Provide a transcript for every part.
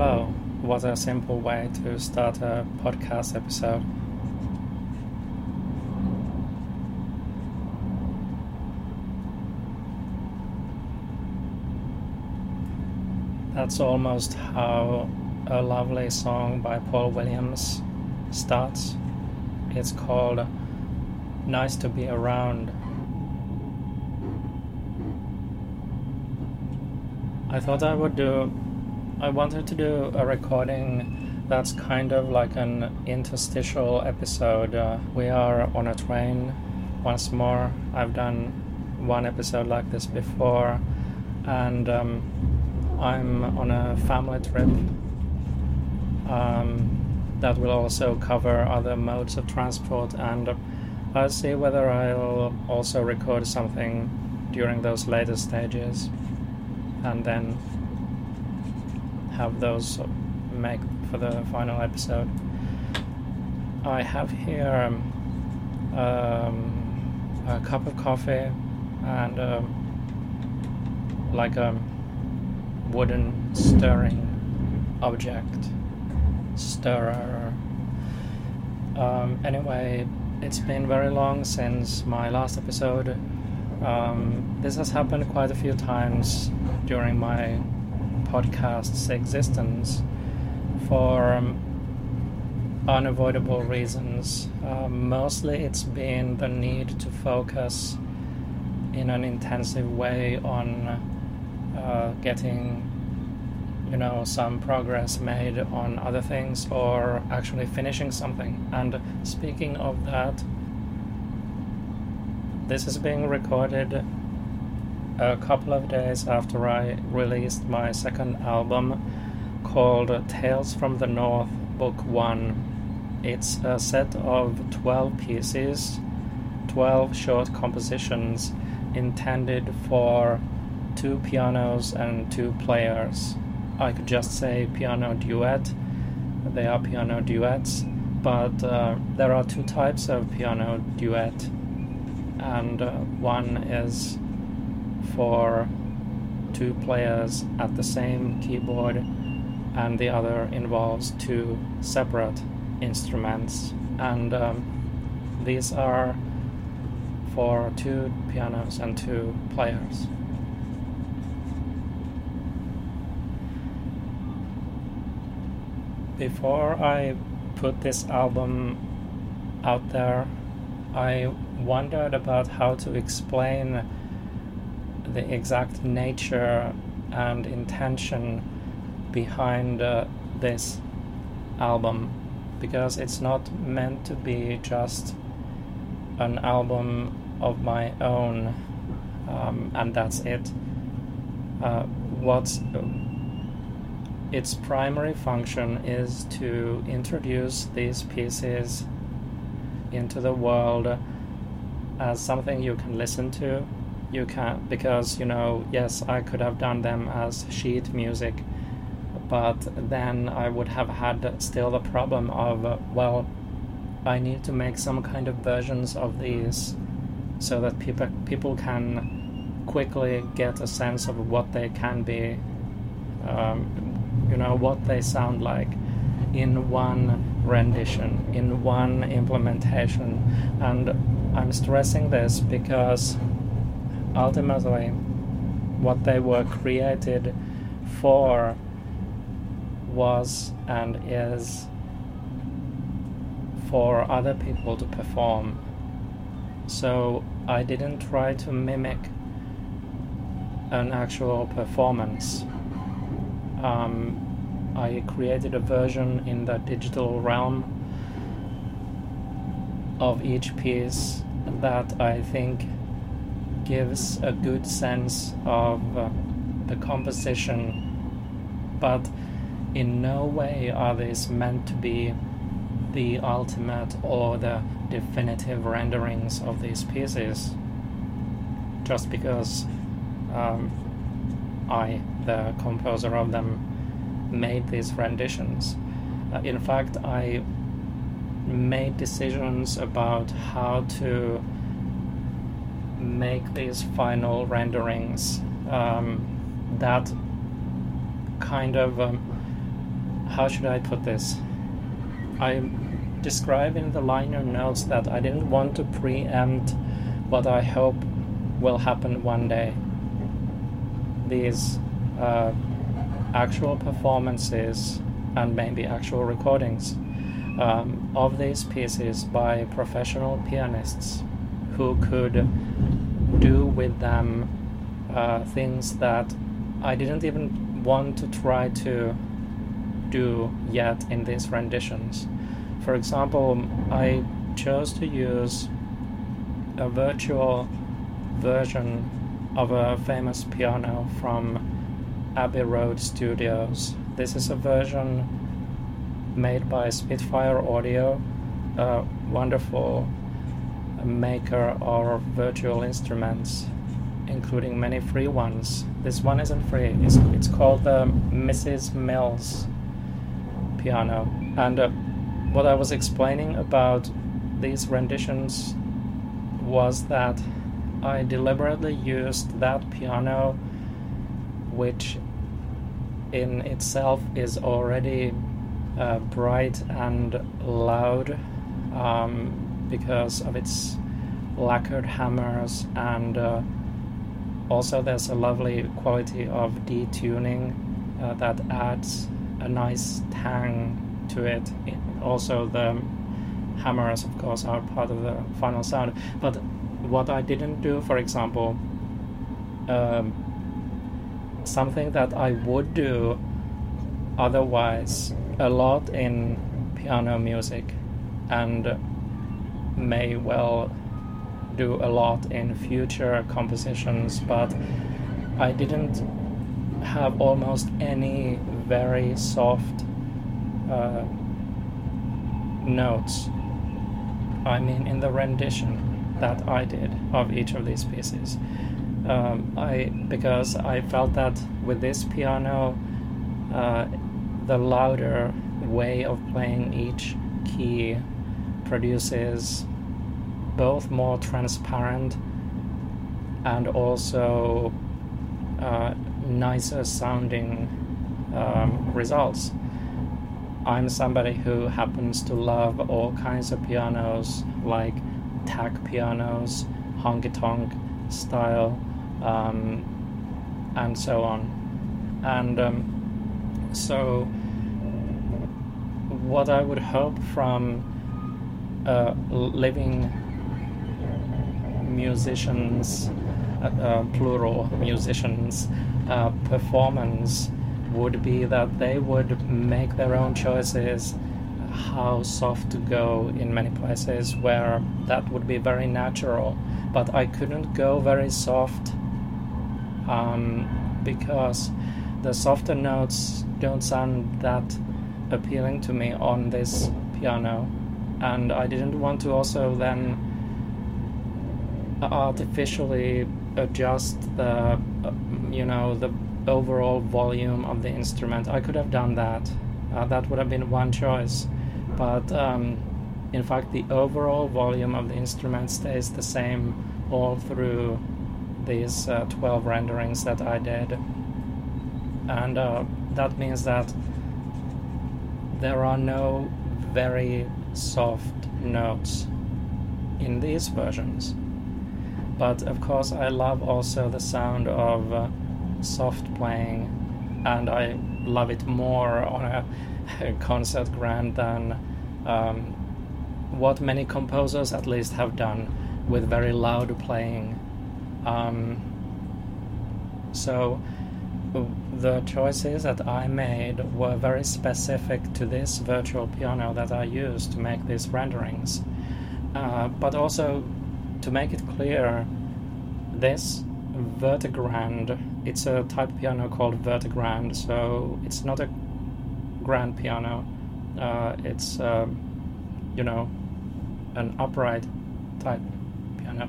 Hello, what a simple way to start a podcast episode. That's almost how a lovely song by Paul Williams starts. It's called Nice to Be Around. I thought I would do I wanted to do a recording that's kind of like an interstitial episode. Uh, we are on a train once more. I've done one episode like this before, and um, I'm on a family trip um, that will also cover other modes of transport, and I'll see whether I'll also record something during those later stages, and then have those make for the final episode. I have here um, um, a cup of coffee and um, like a wooden stirring object stirrer. Um, anyway, it's been very long since my last episode. Um, this has happened quite a few times during my podcast's existence for um, unavoidable reasons. Uh, mostly it's been the need to focus in an intensive way on uh, getting you know some progress made on other things or actually finishing something and speaking of that this is being recorded a couple of days after I released my second album called Tales from the North, Book 1. It's a set of 12 pieces, 12 short compositions intended for two pianos and two players. I could just say piano duet, they are piano duets, but uh, there are two types of piano duet, and uh, one is for two players at the same keyboard, and the other involves two separate instruments. And um, these are for two pianos and two players. Before I put this album out there, I wondered about how to explain the exact nature and intention behind uh, this album because it's not meant to be just an album of my own um, and that's it. Uh, what's its primary function is to introduce these pieces into the world as something you can listen to you can because you know yes i could have done them as sheet music but then i would have had still the problem of well i need to make some kind of versions of these so that people people can quickly get a sense of what they can be um, you know what they sound like in one rendition in one implementation. And i'm stressing this because ultimately what they were created for was and is for other people to perform. So I didn't try to mimic an actual performance. Um, I created a version in the digital realm of each piece that I think gives a good sense of uh, the composition, but in no way are these meant to be the ultimate or the definitive renderings of these pieces. Just because um, I, the composer of them, made these renditions. Uh, in fact, I made decisions about how to make these final renderings um, that kind of um, how should I put this? I describe in the liner notes that I didn't want to preempt what I hope will happen one day. These uh, actual performances and maybe actual recordings um, of these pieces by professional pianists who could do with them uh, things that I didn't even want to try to do yet in these renditions. For example, I chose to use a virtual version of a famous piano from Abbey Road Studios. This is a version made by Spitfire Audio, a wonderful maker of virtual instruments, including many free ones. This one isn't free. It's, it's called the Mrs. Mills piano. And uh, what I was explaining about these renditions was that I deliberately used that piano, which in itself is already uh, bright and loud um, because of its lacquered hammers, and uh, also there's a lovely quality of detuning uh, that adds a nice tang to it. it. Also, the hammers, of course, are part of the final sound, but what I didn't do, for example, um, something that I would do otherwise a lot in piano music and may well do a lot in future compositions, but I didn't have almost any very soft uh, notes. I mean, in the rendition that I did of each of these pieces. Um, I because I felt that with this piano, uh, the louder way of playing each key produces both more transparent and also uh, nicer sounding um, results. I'm somebody who happens to love all kinds of pianos, like tack pianos, honky tonk style, um, and so on. And um, so, what I would hope from uh, living musicians, uh, uh, plural musicians, uh, performance would be that they would make their own choices how soft to go in many places where that would be very natural. But i couldn't go very soft um, because the softer notes don't sound that appealing to me on this piano. And i didn't want to also then artificially adjust the uh, you know the overall volume of the instrument. I could have done that. Uh, that would have been one choice. But um, in fact the overall volume of the instrument stays the same all through these uh, 12 renderings that I did. And uh, that means that there are no very soft notes in these versions but of course I love also the sound of uh, soft playing and I love it more on a concert grand than um, what many composers at least have done with very loud playing. Um, so the choices that I made were very specific to this virtual piano that I used to make these renderings. Uh, but also to make it clear, this Vertegrand, it's a type of piano called Vertegrand, so it's not a grand piano. Uh, it's, um, you know, an upright type piano.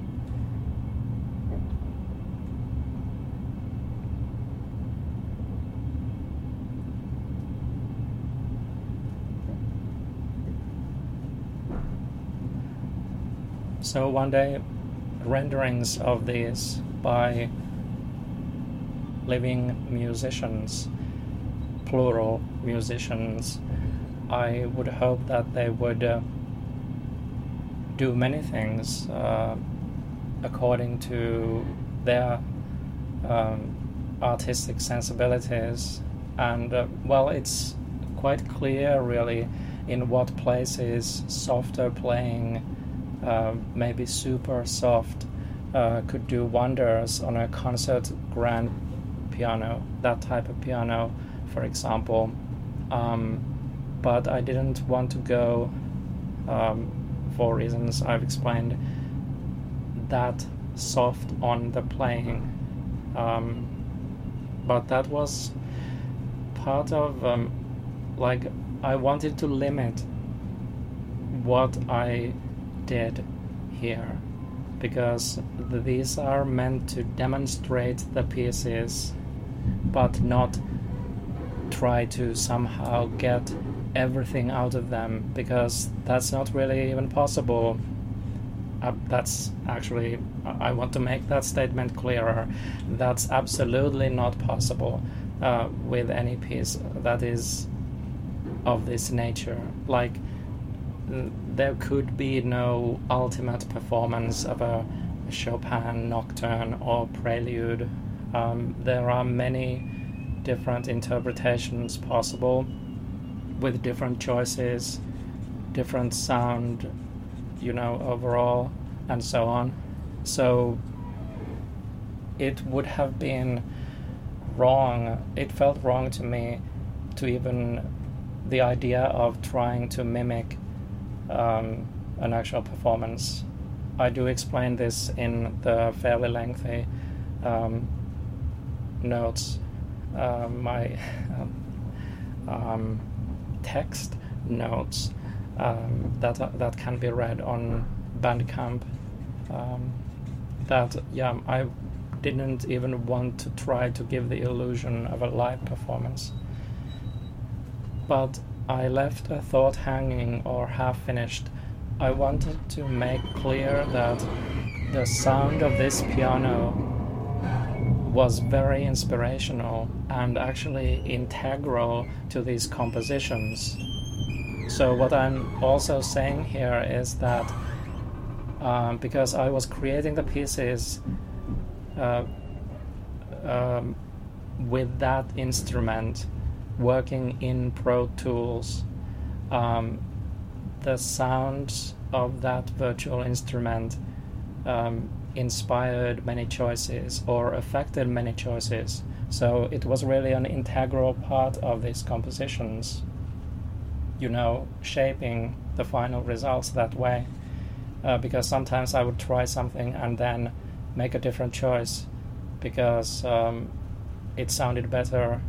So one day, renderings of these by living musicians plural musicians, I would hope that they would uh, do many things uh, according to their um, artistic sensibilities. And uh, well, it's quite clear, really, in what places softer playing, maybe super soft, uh, could do wonders on a concert grand piano, that type of piano, for example. Um, but I didn't want to go, um, for reasons I've explained, that soft on the playing. Um, but that was part of, um, like, I wanted to limit what I did here because these are meant to demonstrate the pieces but not try to somehow get everything out of them because that's not really even possible. Uh, that's actually, I want to make that statement clearer. That's absolutely not possible uh, with any piece that is of this nature. Like, there could be no ultimate performance of a Chopin nocturne or prelude. Um, there are many different interpretations possible with different choices, different sound, you know, overall, and so on. So it would have been wrong, it felt wrong to me to even the idea of trying to mimic um, an actual performance. I do explain this in the fairly lengthy um, notes. Uh, my um, text notes um, that uh, that can be read on Bandcamp. Um, that yeah, I didn't even want to try to give the illusion of a live performance, but I left a thought hanging or half finished. I wanted to make clear that the sound of this piano was very inspirational and actually integral to these compositions. So, what I'm also saying here is that um, because I was creating the pieces uh, um, with that instrument, working in Pro Tools, um, the sounds of that virtual instrument um, inspired many choices or affected many choices. So it was really an integral part of these compositions, you know, shaping the final results that way. Uh, because sometimes I would try something and then make a different choice because um, it sounded better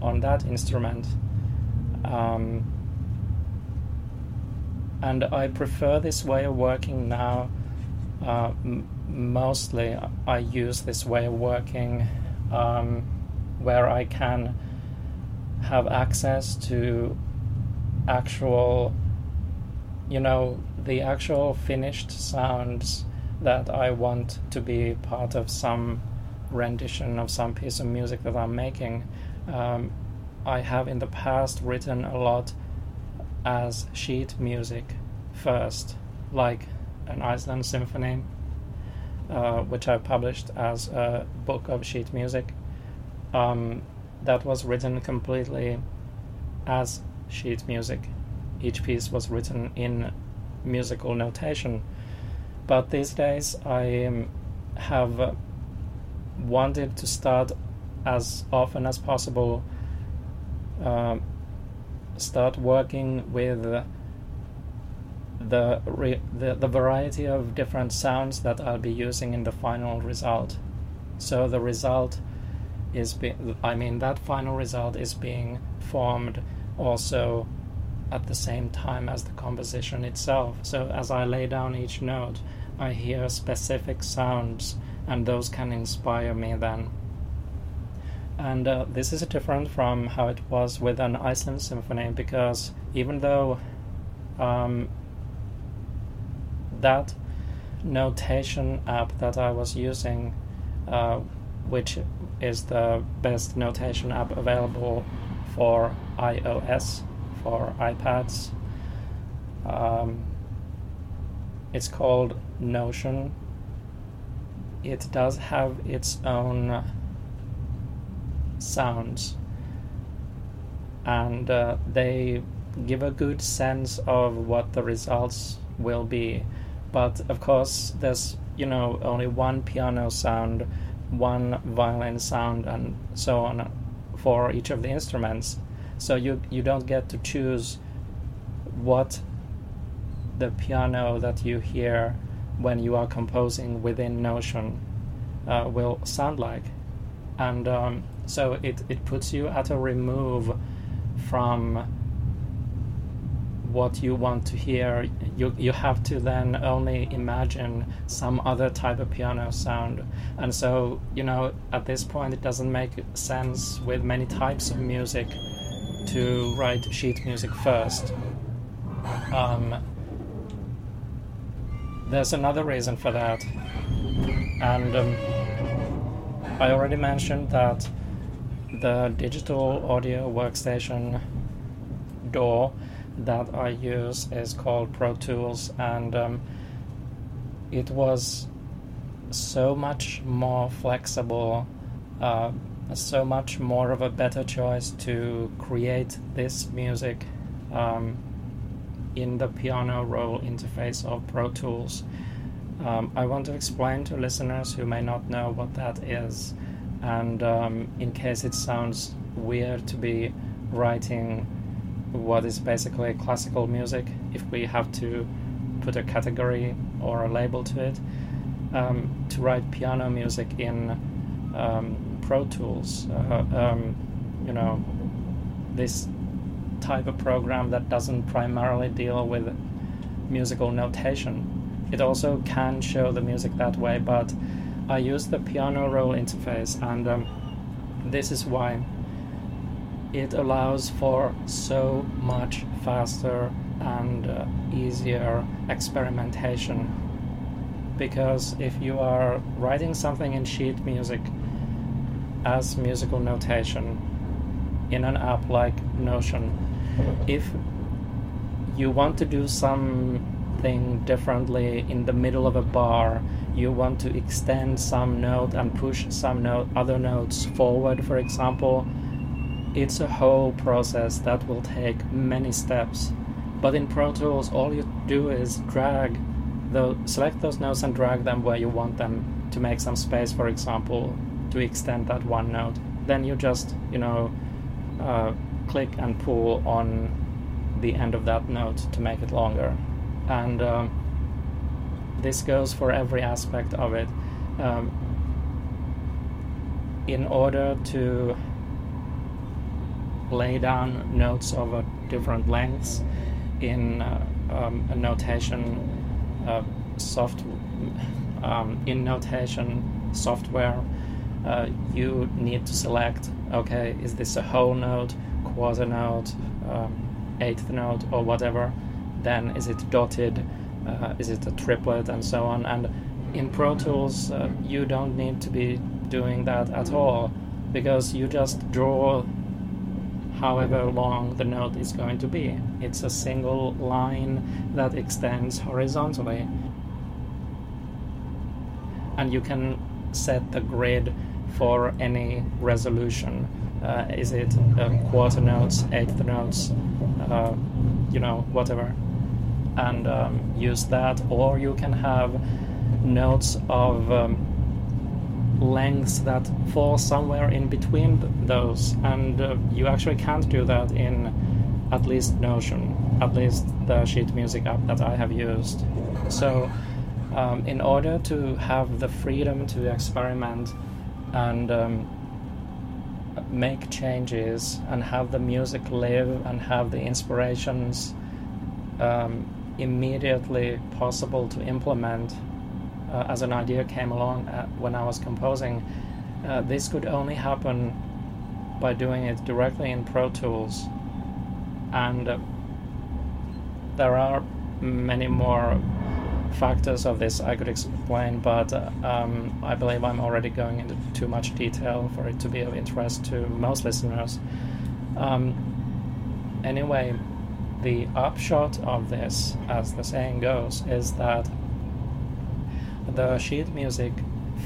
on that instrument. Um, and I prefer this way of working now. Uh, m- mostly, I use this way of working um, where I can have access to actual, you know, the actual finished sounds that I want to be part of some rendition of some piece of music that I'm making. Um, I have in the past written a lot as sheet music first, like an Iceland symphony, uh, which I published as a book of sheet music. Um, that was written completely as sheet music. Each piece was written in musical notation. But these days I um, have wanted to start as often as possible uh, start working with the the, the variety of different sounds that I'll be using in the final result. So the result is be, I mean that final result is being formed also at the same time as the composition itself. So as I lay down each note, I hear specific sounds and those can inspire me then and uh, this is different from how it was with an Iceland symphony because even though um, that notation app that I was using, uh, which is the best notation app available for iOS, for iPads. Um, it's called Notion. It does have its own sounds, and uh, they give a good sense of what the results will be. But of course, there's you know only one piano sound, one violin sound, and so on for each of the instruments. So you you don't get to choose what the piano that you hear when you are composing within Notion uh, will sound like, and um, so it it puts you at a remove from what you want to hear, you you have to then only imagine some other type of piano sound. And so, you know, at this point, it doesn't make sense with many types of music to write sheet music first. Um, there's another reason for that, and um, I already mentioned that the digital audio workstation DAW that I use is called Pro Tools, and um, it was so much more flexible, uh, so much more of a better choice to create this music um, in the piano roll interface of Pro Tools. Um, I want to explain to listeners who may not know what that is, and um, in case it sounds weird to be writing what is basically classical music if we have to put a category or a label to it. Um, to write piano music in um, Pro Tools, uh, um, you know, this type of program that doesn't primarily deal with musical notation. It also can show the music that way, but I use the piano roll interface, and um, this is why it allows for so much faster and uh, easier experimentation. Because if you are writing something in sheet music as musical notation in an app like Notion, if you want to do something differently in the middle of a bar, you want to extend some note and push some note, other notes forward, for example, it's a whole process that will take many steps. But in Pro Tools, all you do is drag, the, select those notes and drag them where you want them to make some space, for example, to extend that one note. Then you just, you know, uh, click and pull on the end of that note to make it longer. And um, this goes for every aspect of it. Um, in order to lay down notes over different lengths in uh, um, a notation uh, soft um, in notation software uh, you need to select okay is this a whole note quarter note um, eighth note or whatever then is it dotted uh, is it a triplet and so on and in pro tools uh, you don't need to be doing that at all because you just draw however long the note is going to be. It's a single line that extends horizontally. And you can set the grid for any resolution. Uh, is it um, quarter notes, eighth notes, uh, you know, whatever. And um, use that, or you can have notes of um, lengths that fall somewhere in between those, and uh, you actually can't do that in at least Notion, at least the sheet music app that I have used. So, um, in order to have the freedom to experiment and um, make changes and have the music live and have the inspirations um, immediately possible to implement uh, as an idea came along uh, when I was composing, uh, this could only happen by doing it directly in Pro Tools. And uh, there are many more factors of this I could explain, but uh, um, I believe I'm already going into too much detail for it to be of interest to most listeners. Um, anyway, the upshot of this, as the saying goes, is that the sheet music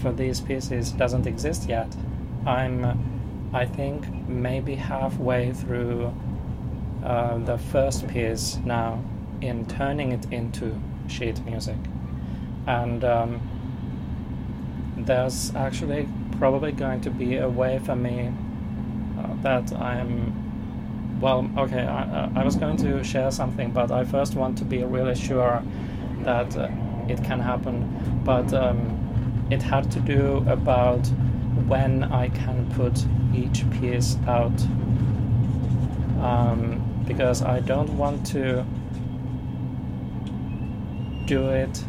for these pieces doesn't exist yet. I'm, I think, maybe halfway through uh, the first piece now in turning it into sheet music. And um, there's actually probably going to be a way for me uh, that I'm. Well, okay, I, I was going to share something, but I first want to be really sure that uh, it can happen. But um, it had to do about when I can put each piece out. Um, because I don't want to do it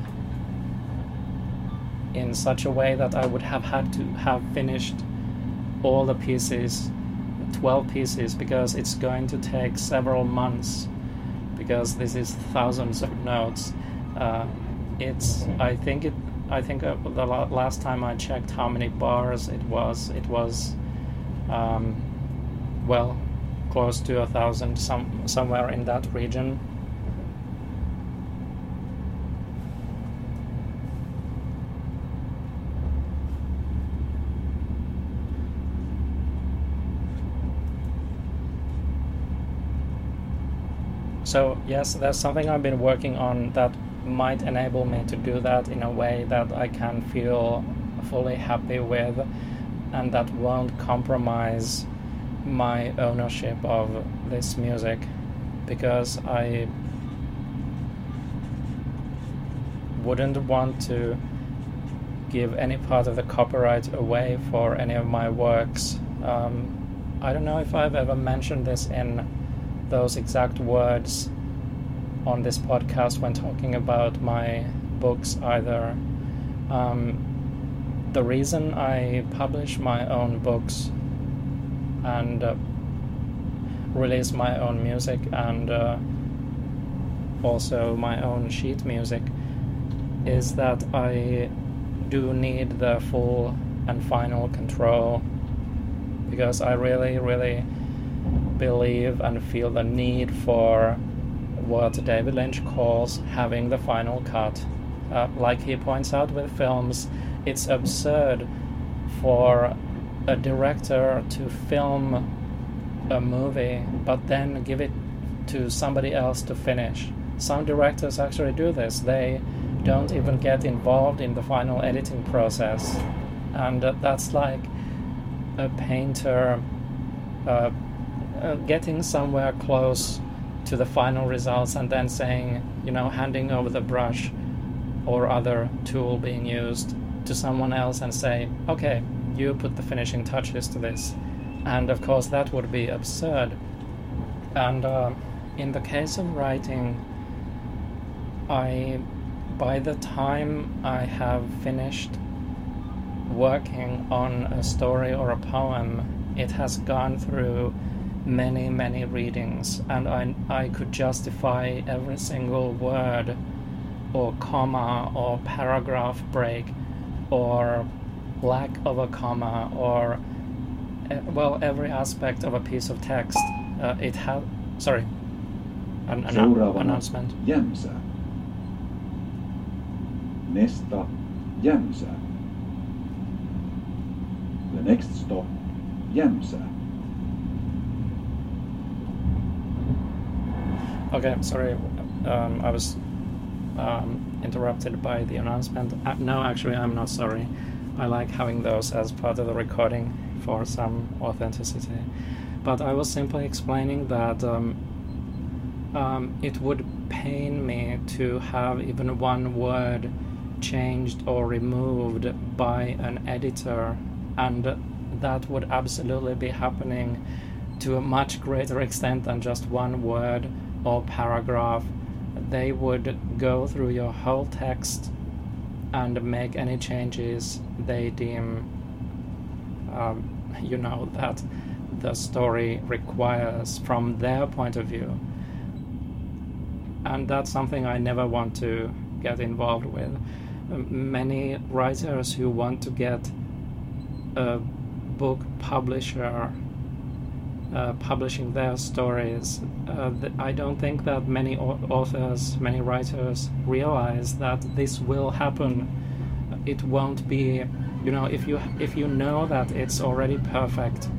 in such a way that I would have had to have finished all the pieces, 12 pieces, because it's going to take several months because this is thousands of notes. Uh, it's I think it I think uh, the last time I checked how many bars it was it was um, well close to a thousand, some somewhere in that region. So yes, there's something I've been working on that might enable me to do that in a way that I can feel fully happy with and that won't compromise my ownership of this music because I wouldn't want to give any part of the copyright away for any of my works. Um, I don't know if I've ever mentioned this in those exact words on this podcast when talking about my books either. Um, the reason I publish my own books and uh, release my own music and uh, also my own sheet music is that I do need the full and final control because I really, really believe and feel the need for what David Lynch calls having the final cut. Uh, like he points out with films, it's absurd for a director to film a movie but then give it to somebody else to finish. Some directors actually do this. They don't even get involved in the final editing process. And uh, that's like a painter uh, uh, getting somewhere close to the final results and then saying, you know, handing over the brush or other tool being used to someone else and say, okay, you put the finishing touches to this. And of course, that would be absurd. And uh, in the case of writing, I, by the time I have finished working on a story or a poem, it has gone through many, many readings, and I, I could justify every single word or comma or paragraph break or lack of a comma or uh, well every aspect of a piece of text uh, it had sorry an, an announcement Jämsä. Nästa Jämsä. The next stop Jämsä. Okay, sorry. Um, I was um, interrupted by the announcement. Uh, no, actually, I'm not sorry. I like having those as part of the recording for some authenticity. But I was simply explaining that um, um, it would pain me to have even one word changed or removed by an editor, and that would absolutely be happening to a much greater extent than just one word or paragraph. They would go through your whole text and make any changes they deem, um, you know, that the story requires from their point of view. And that's something I never want to get involved with. Many writers who want to get a book publisher uh, publishing their stories. Uh, th- I don't think that many au- authors, many writers realize that this will happen. It won't be, you know, if you if you know that it's already perfect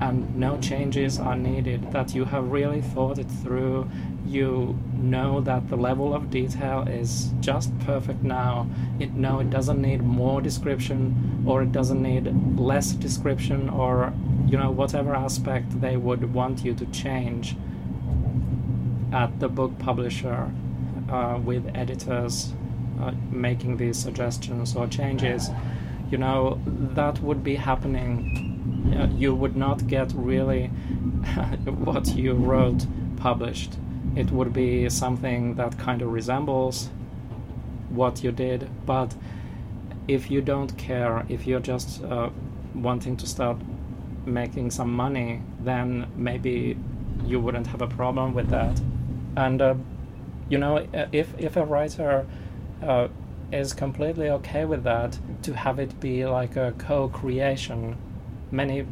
and no changes are needed, that you have really thought it through, you know that the level of detail is just perfect now. It no, it doesn't need more description, or it doesn't need less description, or you know whatever aspect they would want you to change at the book publisher uh, with editors uh, making these suggestions or changes. You know that would be happening. Uh, you would not get really what you wrote published it would be something that kind of resembles what you did. But if you don't care, if you're just uh, wanting to start making some money, then maybe you wouldn't have a problem with that. And uh, you know, if if a writer uh, is completely okay with that, to have it be like a co-creation, many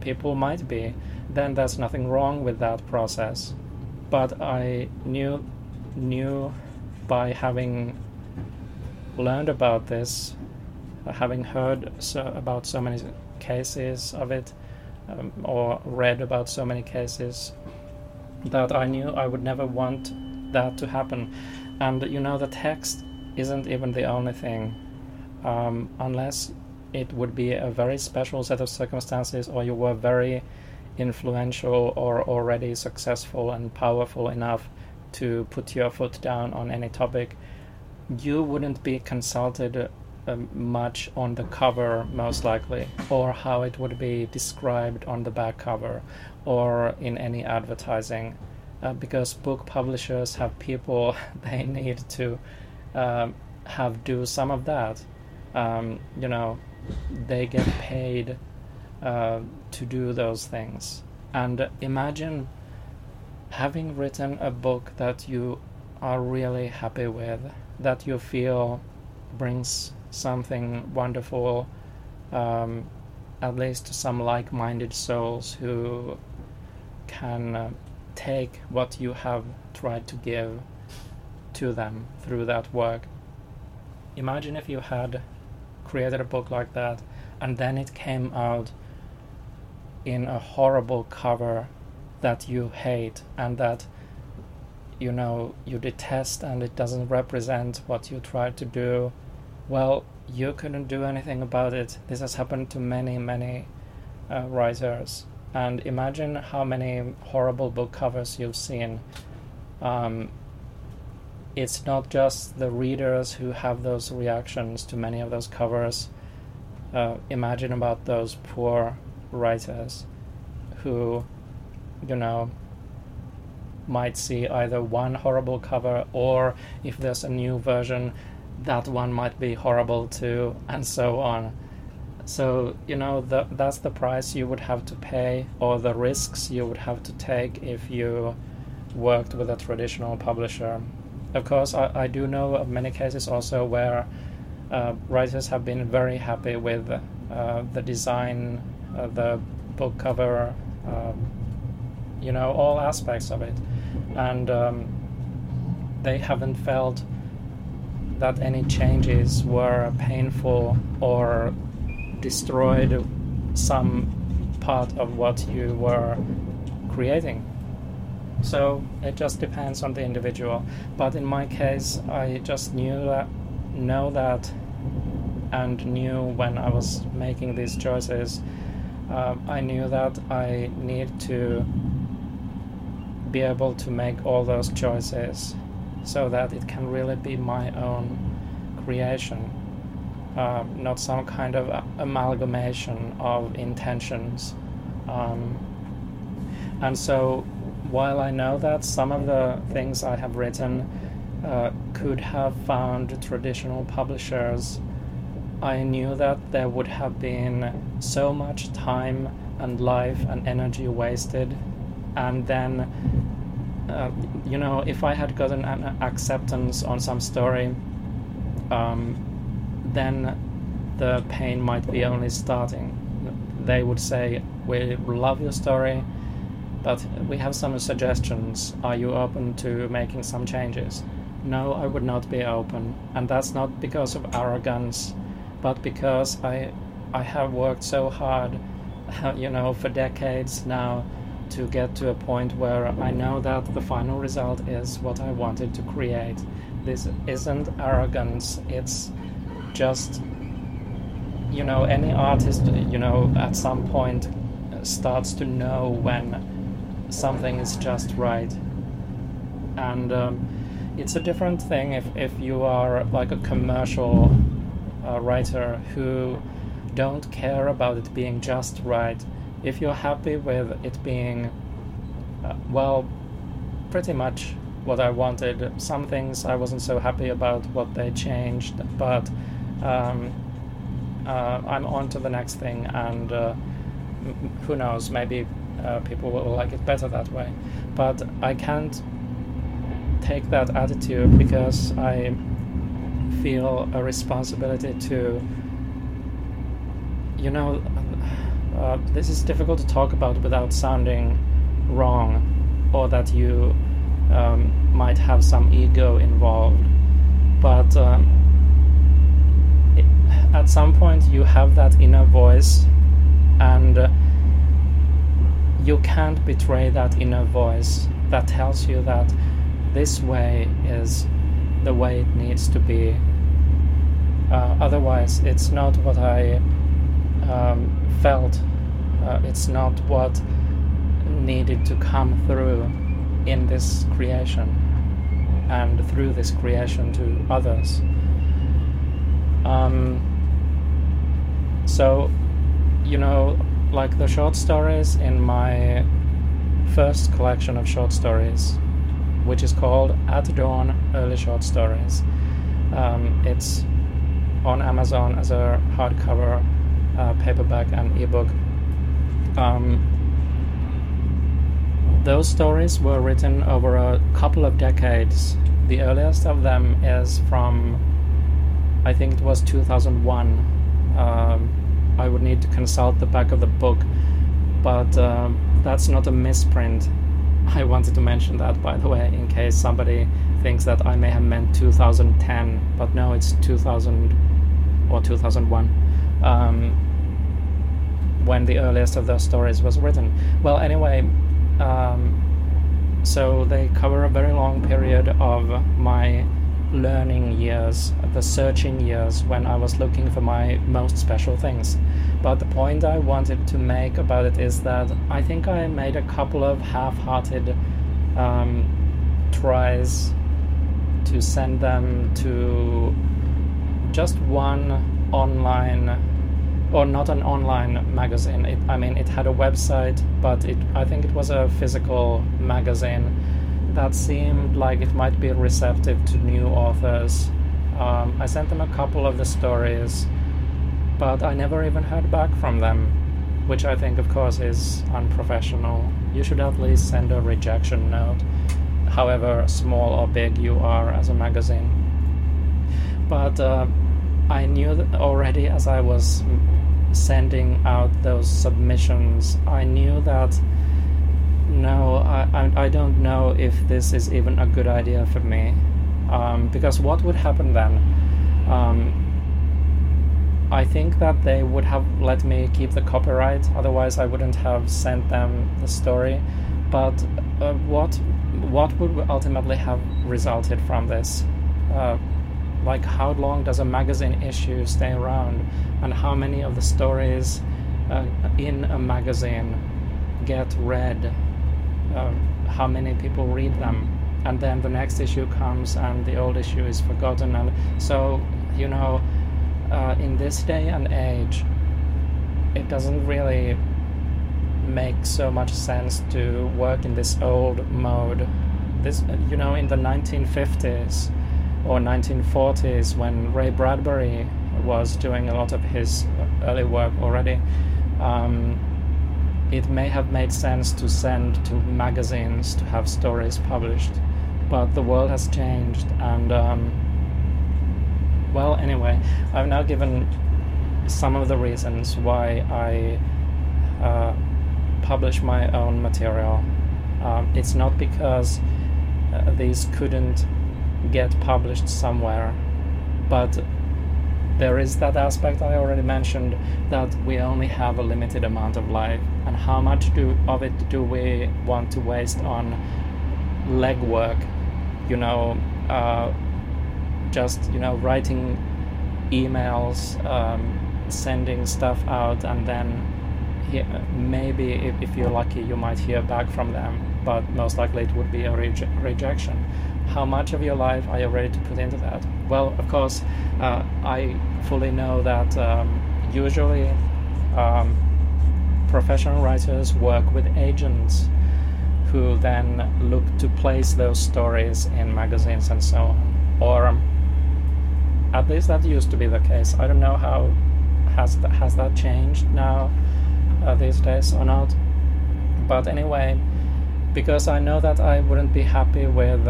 people might be, then there's nothing wrong with that process but I knew knew by having learned about this, uh, having heard so, about so many cases of it, um, or read about so many cases, that I knew I would never want that to happen. And you know, the text isn't even the only thing, um, unless it would be a very special set of circumstances, or you were very influential or already successful and powerful enough to put your foot down on any topic, you wouldn't be consulted uh, much on the cover, most likely, or how it would be described on the back cover or in any advertising. Uh, because book publishers have people they need to um, have do some of that. Um, you know, they get paid uh, to do those things. And imagine having written a book that you are really happy with, that you feel brings something wonderful, um, at least to some like minded souls who can uh, take what you have tried to give to them through that work. Imagine if you had created a book like that and then it came out in a horrible cover that you hate and that you know you detest and it doesn't represent what you tried to do. Well you couldn't do anything about it. This has happened to many many uh, writers. And imagine how many horrible book covers you've seen. Um, it's not just the readers who have those reactions to many of those covers uh, imagine about those poor writers who, you know, might see either one horrible cover or if there's a new version, that one might be horrible too, and so on. So, you know, the, that's the price you would have to pay, or the risks you would have to take if you worked with a traditional publisher. Of course, I, I do know of many cases also where uh, writers have been very happy with uh, the design uh, the book cover, um, you know, all aspects of it, and um, they haven't felt that any changes were painful or destroyed some part of what you were creating. So it just depends on the individual. But in my case, I just knew that, know that, and knew when I was making these choices um, I knew that I need to be able to make all those choices so that it can really be my own creation, um, not some kind of amalgamation of intentions. Um, and so, while I know that some of the things I have written uh, could have found traditional publishers I knew that there would have been so much time and life and energy wasted, and then, uh, you know, if I had gotten an acceptance on some story, um, then the pain might be only starting. They would say, "We love your story. But we have some suggestions. Are you open to making some changes? No, I would not be open, and that's not because of arrogance, but because I, I have worked so hard, you know, for decades now to get to a point where I know that the final result is what I wanted to create. This isn't arrogance, it's just, you know, any artist, you know, at some point starts to know when something is just right. And um, it's a different thing if, if you are like a commercial uh, writer who don't care about it being just right if you're happy with it being, uh, well, pretty much what I wanted, some things I wasn't so happy about what they changed, but um, uh, I'm on to the next thing, and uh, who knows, maybe uh, people will like it better that way. But I can't take that attitude because I feel a responsibility to, you know, uh, this is difficult to talk about without sounding wrong or that you um, might have some ego involved. But um, it, at some point, you have that inner voice, and uh, you can't betray that inner voice that tells you that this way is the way it needs to be. Uh, otherwise, it's not what I um, felt uh, it's not what needed to come through in this creation and through this creation to others. Um, so, you know, like the short stories in my first collection of short stories, which is called At Dawn Early Short Stories. Um, it's on Amazon as a hardcover, uh, paperback, and ebook um, those stories were written over a couple of decades. The earliest of them is from, I think it was 2001. Um, I would need to consult the back of the book, but uh, that's not a misprint. I wanted to mention that, by the way, in case somebody thinks that I may have meant 2010, but no, it's 2000 or 2001. Um, when the earliest of those stories was written. Well, anyway, um, so they cover a very long period of my learning years, the searching years when I was looking for my most special things. But the point I wanted to make about it is that I think I made a couple of half hearted um, tries to send them to just one online or not an online magazine. It, I mean, it had a website, but it I think it was a physical magazine that seemed like it might be receptive to new authors. Um, I sent them a couple of the stories, but I never even heard back from them, which I think, of course, is unprofessional. You should at least send a rejection note, however small or big you are as a magazine. But uh, I knew already as I was sending out those submissions, I knew that no, I, I, I don't know if this is even a good idea for me. Um, because what would happen then? Um, I think that they would have let me keep the copyright, otherwise, I wouldn't have sent them the story. But uh, what what would ultimately have resulted from this? Uh, like how long does a magazine issue stay around and how many of the stories uh, in a magazine get read uh, how many people read them. And then the next issue comes and the old issue is forgotten. And so you know uh, in this day and age it doesn't really make so much sense to work in this old mode. This you know in the 1950s or 1940s when Ray Bradbury was doing a lot of his early work already, um, it may have made sense to send to magazines to have stories published. But the world has changed, and um, well, anyway, I've now given some of the reasons why I uh, publish my own material. Um, it's not because uh, these couldn't get published somewhere, but there is that aspect I already mentioned that we only have a limited amount of life, and how much do of it do we want to waste on legwork? You know, uh, just you know writing emails, um, sending stuff out, and then he- maybe if, if you're lucky, you might hear back from them. But most likely, it would be a reje- rejection. How much of your life are you ready to put into that? Well, of course, uh, I fully know that um, usually um, professional writers work with agents who then look to place those stories in magazines and so on. Or um, at least that used to be the case. I don't know how has that, has that changed now uh, these days or not. But anyway, because I know that I wouldn't be happy with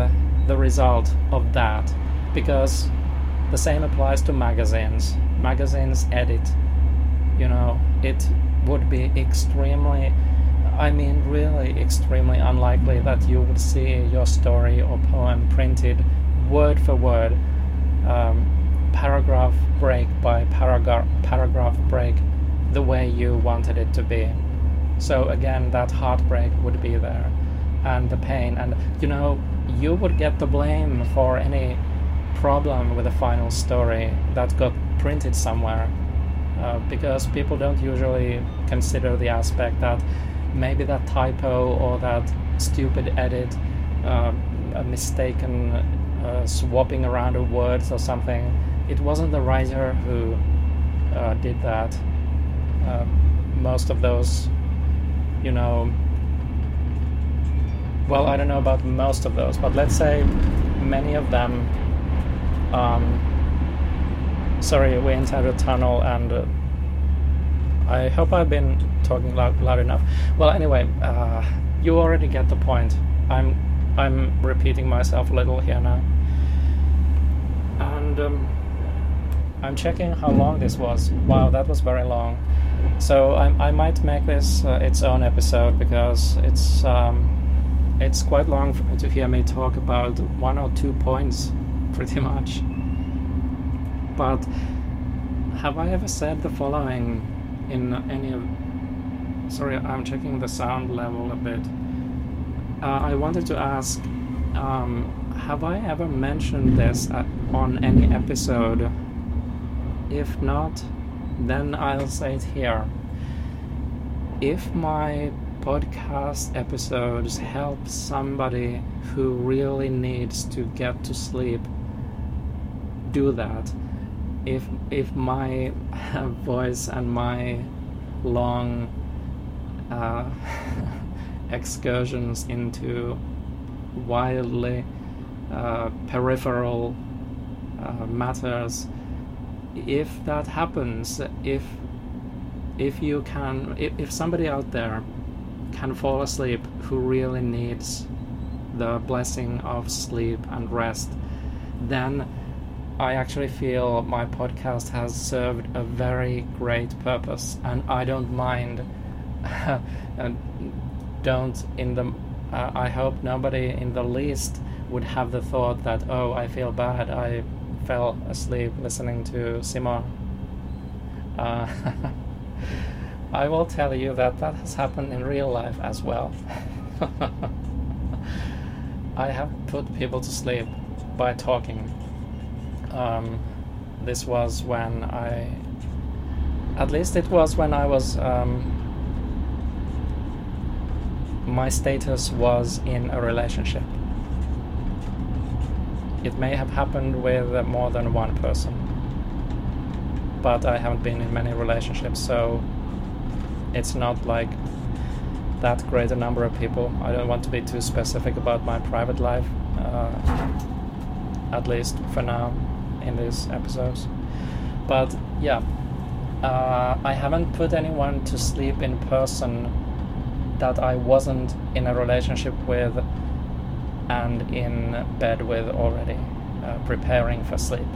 the result of that, because the same applies to magazines. Magazines edit. You know, it would be extremely, I mean, really extremely unlikely that you would see your story or poem printed word for word, um, paragraph break by paragraph paragraph break, the way you wanted it to be. So again, that heartbreak would be there, and the pain, and you know, you would get the blame for any problem with the final story that got printed somewhere uh, because people don't usually consider the aspect that maybe that typo or that stupid edit, uh, a mistaken uh, swapping around of words or something, it wasn't the writer who uh, did that. Uh, most of those, you know, well, I don't know about most of those, but let's say many of them. Um, sorry, we entered a tunnel, and uh, I hope I've been talking loud, loud enough. Well, anyway, uh, you already get the point. I'm I'm repeating myself a little here now, and um, I'm checking how long this was. Wow, that was very long. So I, I might make this uh, its own episode because it's. Um, it's quite long to hear me talk about one or two points, pretty much. But have I ever said the following in any of. Sorry, I'm checking the sound level a bit. Uh, I wanted to ask um, Have I ever mentioned this at, on any episode? If not, then I'll say it here. If my podcast episodes help somebody who really needs to get to sleep, do that. If if my voice and my long uh, excursions into wildly uh, peripheral uh, matters, if that happens, if if you can, if, if somebody out there can fall asleep who really needs the blessing of sleep and rest, then I actually feel my podcast has served a very great purpose, and I don't mind. and don't in the. Uh, I hope nobody in the least would have the thought that oh I feel bad I fell asleep listening to Simon. Uh, I will tell you that that has happened in real life as well. I have put people to sleep by talking. Um, this was when I, at least it was when I was, um, my status was in a relationship. It may have happened with more than one person, but I haven't been in many relationships, so it's not like that great a number of people. I don't want to be too specific about my private life, uh, at least for now in these episodes. But yeah, uh, I haven't put anyone to sleep in person that I wasn't in a relationship with and in bed with already, uh, preparing for sleep.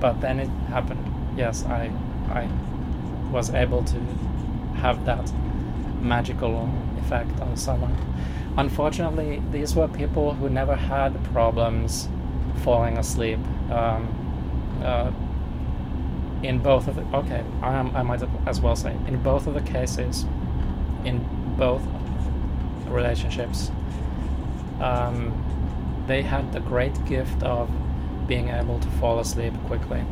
But then it happened. Yes, I I was able to have that magical effect on someone. Unfortunately, these were people who never had problems falling asleep. Um, uh, in both of the okay, I, I might as well say in both of the cases, in both relationships, um, they had the great gift of being able to fall asleep quickly,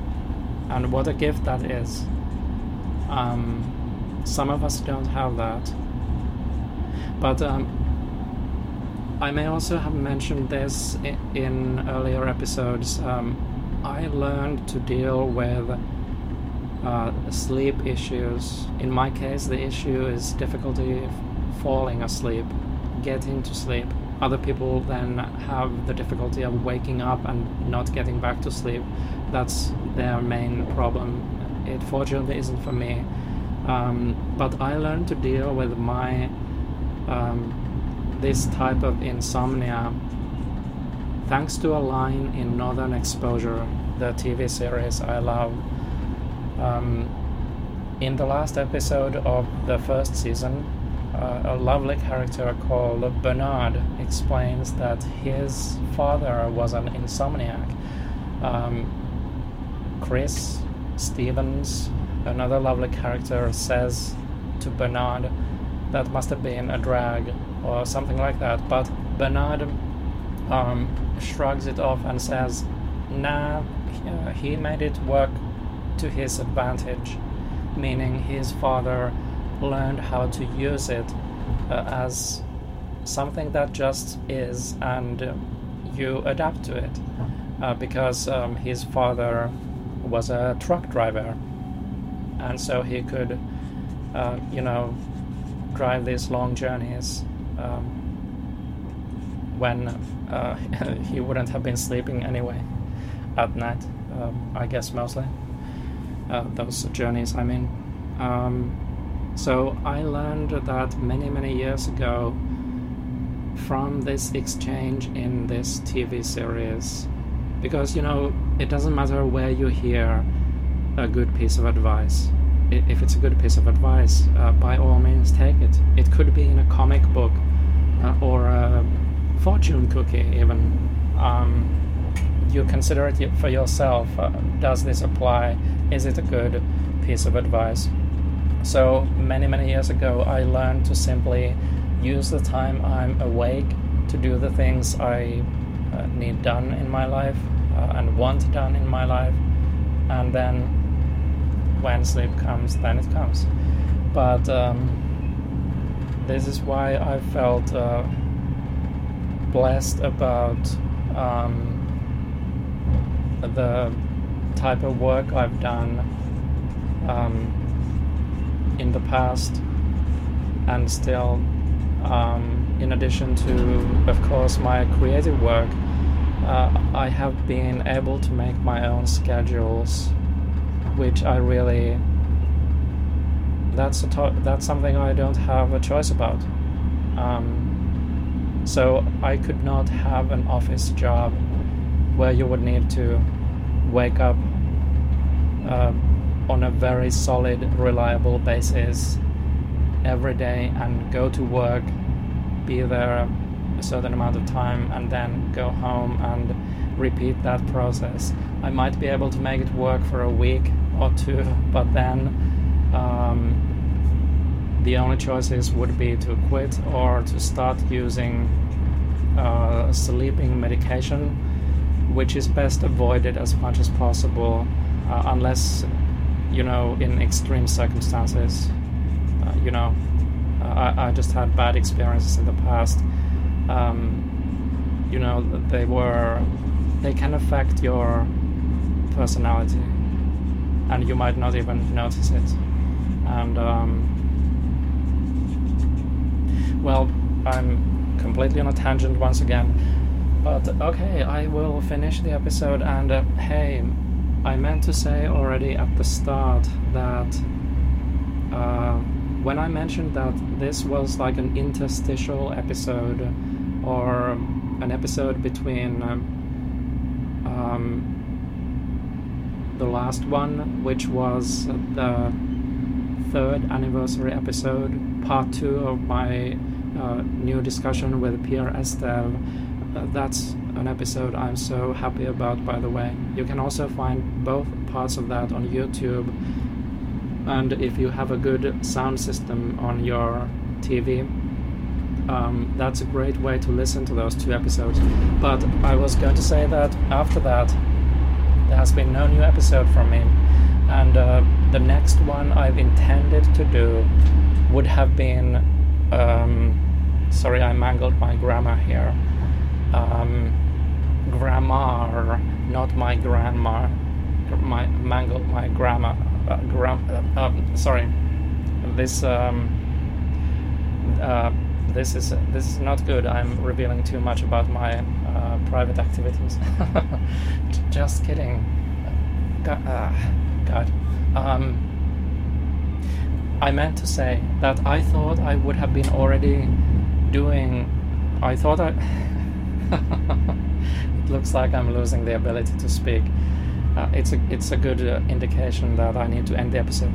and what a gift that is. Um, some of us don't have that, but um, I may also have mentioned this in earlier episodes. Um, I learned to deal with uh, sleep issues. In my case, the issue is difficulty falling asleep, getting to sleep. Other people then have the difficulty of waking up and not getting back to sleep. That's their main problem. It fortunately isn't for me. Um, but I learned to deal with my um, this type of insomnia thanks to a line in Northern Exposure, the TV series I love. Um, in the last episode of the first season, uh, a lovely character called Bernard explains that his father was an insomniac. Um, Chris Stevens, another lovely character, says to Bernard that must have been a drag or something like that. But Bernard um, shrugs it off and says, nah, uh, he made it work to his advantage, meaning his father learned how to use it uh, as something that just is and you adapt to it. Uh, because um, his father was a truck driver, and so he could, uh, you know, drive these long journeys um, when uh, he wouldn't have been sleeping anyway at night. Um, I guess mostly uh, those journeys. I mean, um, so I learned that many many years ago from this exchange in this TV series, because you know it doesn't matter where you hear a good piece of advice if it's a good piece of advice, uh, by all means take it. It could be in a comic book uh, or a fortune cookie, even. Um, you consider it for yourself. Uh, does this apply? Is it a good piece of advice? So, many, many years ago, I learned to simply use the time I'm awake to do the things I uh, need done in my life uh, and want done in my life, and then when sleep comes, then it comes. But um, this is why I felt uh, blessed about um, the type of work I've done um, in the past and still, um, in addition to, of course, my creative work. Uh, I have been able to make my own schedules which I really that's a to- that's something I don't have a choice about. Um, so I could not have an office job where you would need to wake up uh, on a very solid, reliable basis every day and go to work, be there a certain amount of time, and then go home and repeat that process. I might be able to make it work for a week or two, but then um, the only choices would be to quit or to start using uh, sleeping medication, which is best avoided as much as possible, uh, unless you know in extreme circumstances. Uh, you know, I, I, just had bad experiences in the past. Um, you know, they were they can affect your personality and you might not even notice it. And um, well, I'm completely on a tangent once again. But okay, I will finish the episode. And uh, hey, I meant to say already at the start that uh, when I mentioned that this was like an interstitial episode or an episode between um, um, the last one, which was the third anniversary episode, part two of my uh, new discussion with Pierre Esteve. Uh, that's an episode I'm so happy about, by the way. You can also find both parts of that on YouTube. And if you have a good sound system on your TV, um, that's a great way to listen to those two episodes. But I was going to say that after that, there has been no new episode from me. And uh, the next one I've intended to do would have been. Um, sorry, I mangled my grammar here. Um, grammar, not my grandma. My mangled my grammar. Uh, gram, uh, um, sorry. This um, uh, this is this is not good. I'm revealing too much about my uh, private activities. Just kidding. God, uh, God. Um, I meant to say that I thought I would have been already doing. I thought I. it looks like I'm losing the ability to speak. Uh, it's a it's a good uh, indication that I need to end the episode.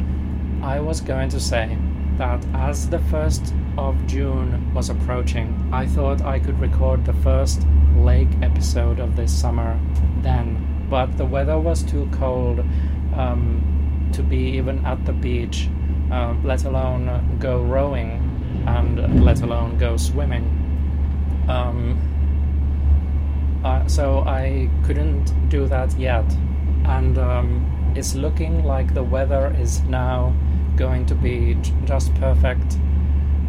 I was going to say that as the first of June was approaching, I thought I could record the first lake episode of this summer then, but the weather was too cold um, to be even at the beach, uh, let alone go rowing and let alone go swimming. Um, uh, so I couldn't do that yet, and um, it's looking like the weather is now going to be j- just perfect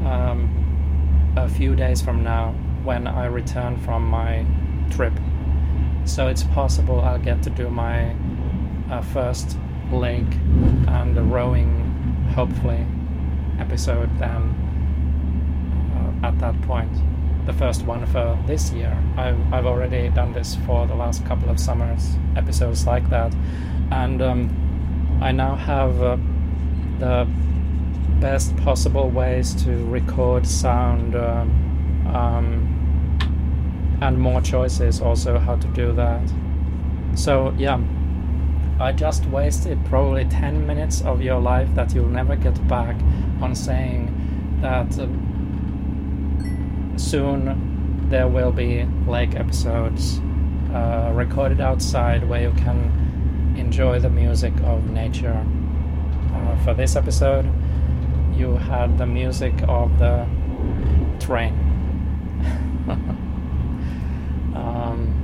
um, a few days from now when I return from my trip. So it's possible I'll get to do my uh, first lake and the rowing, hopefully, episode then uh, at that point. The first one for this year. I've, I've already done this for the last couple of summers, episodes like that. And um, I now have uh, the best possible ways to record sound um, um, and more choices also how to do that. So, yeah, I just wasted probably 10 minutes of your life that you'll never get back on saying that uh, soon there will be lake episodes uh, recorded outside where you can enjoy the music of nature. Uh, for this episode, you had the music of the train. um,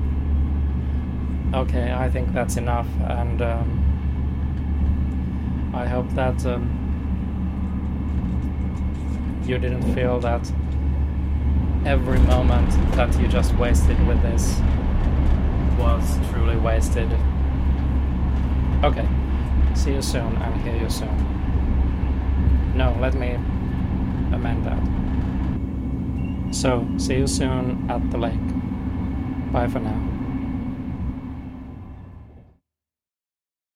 okay, I think that's enough, and um, I hope that um, you didn't feel that every moment that you just wasted with this was truly wasted. Okay, see you soon and hear you soon. No, let me amend that. So, see you soon at the lake. Bye for now.